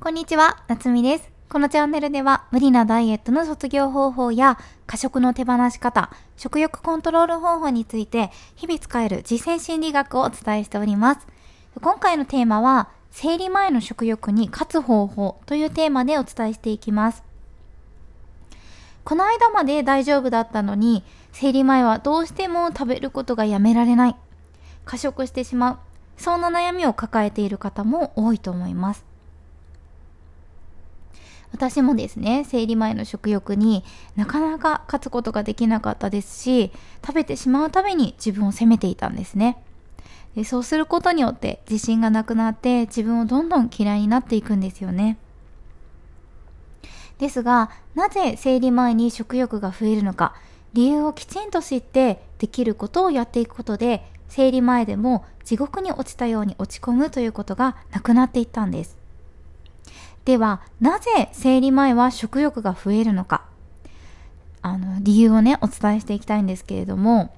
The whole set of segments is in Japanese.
こんにちは、なつみです。このチャンネルでは無理なダイエットの卒業方法や過食の手放し方、食欲コントロール方法について日々使える実践心理学をお伝えしております。今回のテーマは生理前の食欲に勝つ方法というテーマでお伝えしていきます。この間まで大丈夫だったのに生理前はどうしても食べることがやめられない。過食してしまう。そんな悩みを抱えている方も多いと思います。私もですね、生理前の食欲になかなか勝つことができなかったですし、食べてしまうために自分を責めていたんですね。でそうすることによって自信がなくなって自分をどんどん嫌いになっていくんですよね。ですが、なぜ生理前に食欲が増えるのか、理由をきちんと知ってできることをやっていくことで、生理前でも地獄に落ちたように落ち込むということがなくなっていったんです。では、なぜ生理前は食欲が増えるのか。あの、理由をね、お伝えしていきたいんですけれども、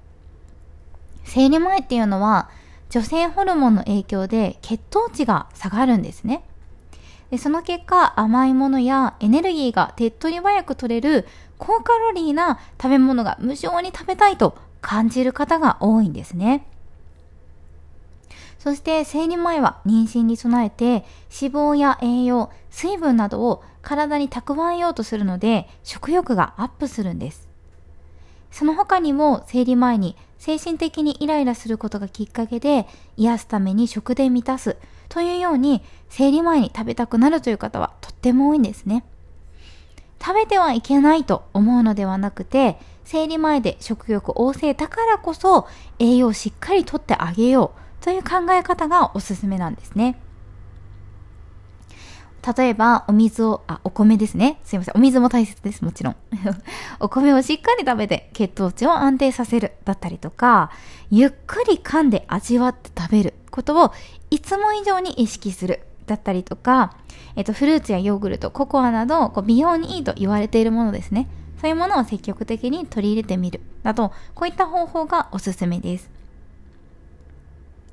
生理前っていうのは、女性ホルモンの影響で血糖値が下がるんですね。でその結果、甘いものやエネルギーが手っ取り早く取れる高カロリーな食べ物が無性に食べたいと感じる方が多いんですね。そして生理前は妊娠に備えて脂肪や栄養、水分などを体に蓄えようとするので食欲がアップするんです。その他にも生理前に精神的にイライラすることがきっかけで癒すために食で満たすというように生理前に食べたくなるという方はとっても多いんですね。食べてはいけないと思うのではなくて生理前で食欲旺盛だからこそ栄養をしっかりとってあげようという考え方がおすすめなんですね。例えば、お水を、あ、お米ですね。すいません。お水も大切です。もちろん。お米をしっかり食べて血糖値を安定させる。だったりとか、ゆっくり噛んで味わって食べることをいつも以上に意識する。だったりとか、えっと、フルーツやヨーグルト、ココアなど、こう美容にいいと言われているものですね。そういうものを積極的に取り入れてみる。など、こういった方法がおすすめです。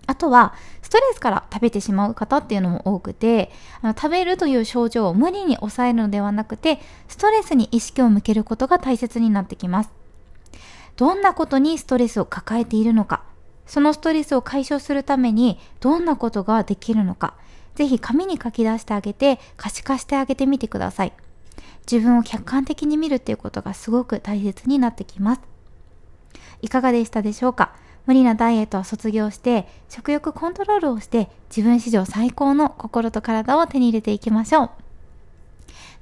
あとは、ストレスから食べてしまう方っていうのも多くて、あの食べるという症状を無理に抑えるのではなくて、ストレスに意識を向けることが大切になってきます。どんなことにストレスを抱えているのか、そのストレスを解消するためにどんなことができるのか、ぜひ紙に書き出してあげて可視化してあげてみてください。自分を客観的に見るっていうことがすごく大切になってきます。いかがでしたでしょうか？無理なダイエットを卒業して、食欲コントロールをして、自分史上最高の心と体を手に入れていきましょう。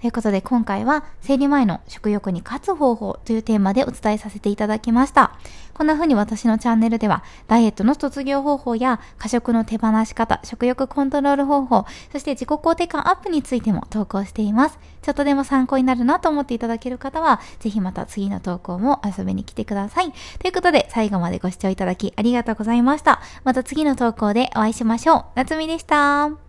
ということで今回は生理前の食欲に勝つ方法というテーマでお伝えさせていただきました。こんな風に私のチャンネルではダイエットの卒業方法や過食の手放し方、食欲コントロール方法、そして自己肯定感アップについても投稿しています。ちょっとでも参考になるなと思っていただける方は、ぜひまた次の投稿も遊びに来てください。ということで最後までご視聴いただきありがとうございました。また次の投稿でお会いしましょう。夏美でした。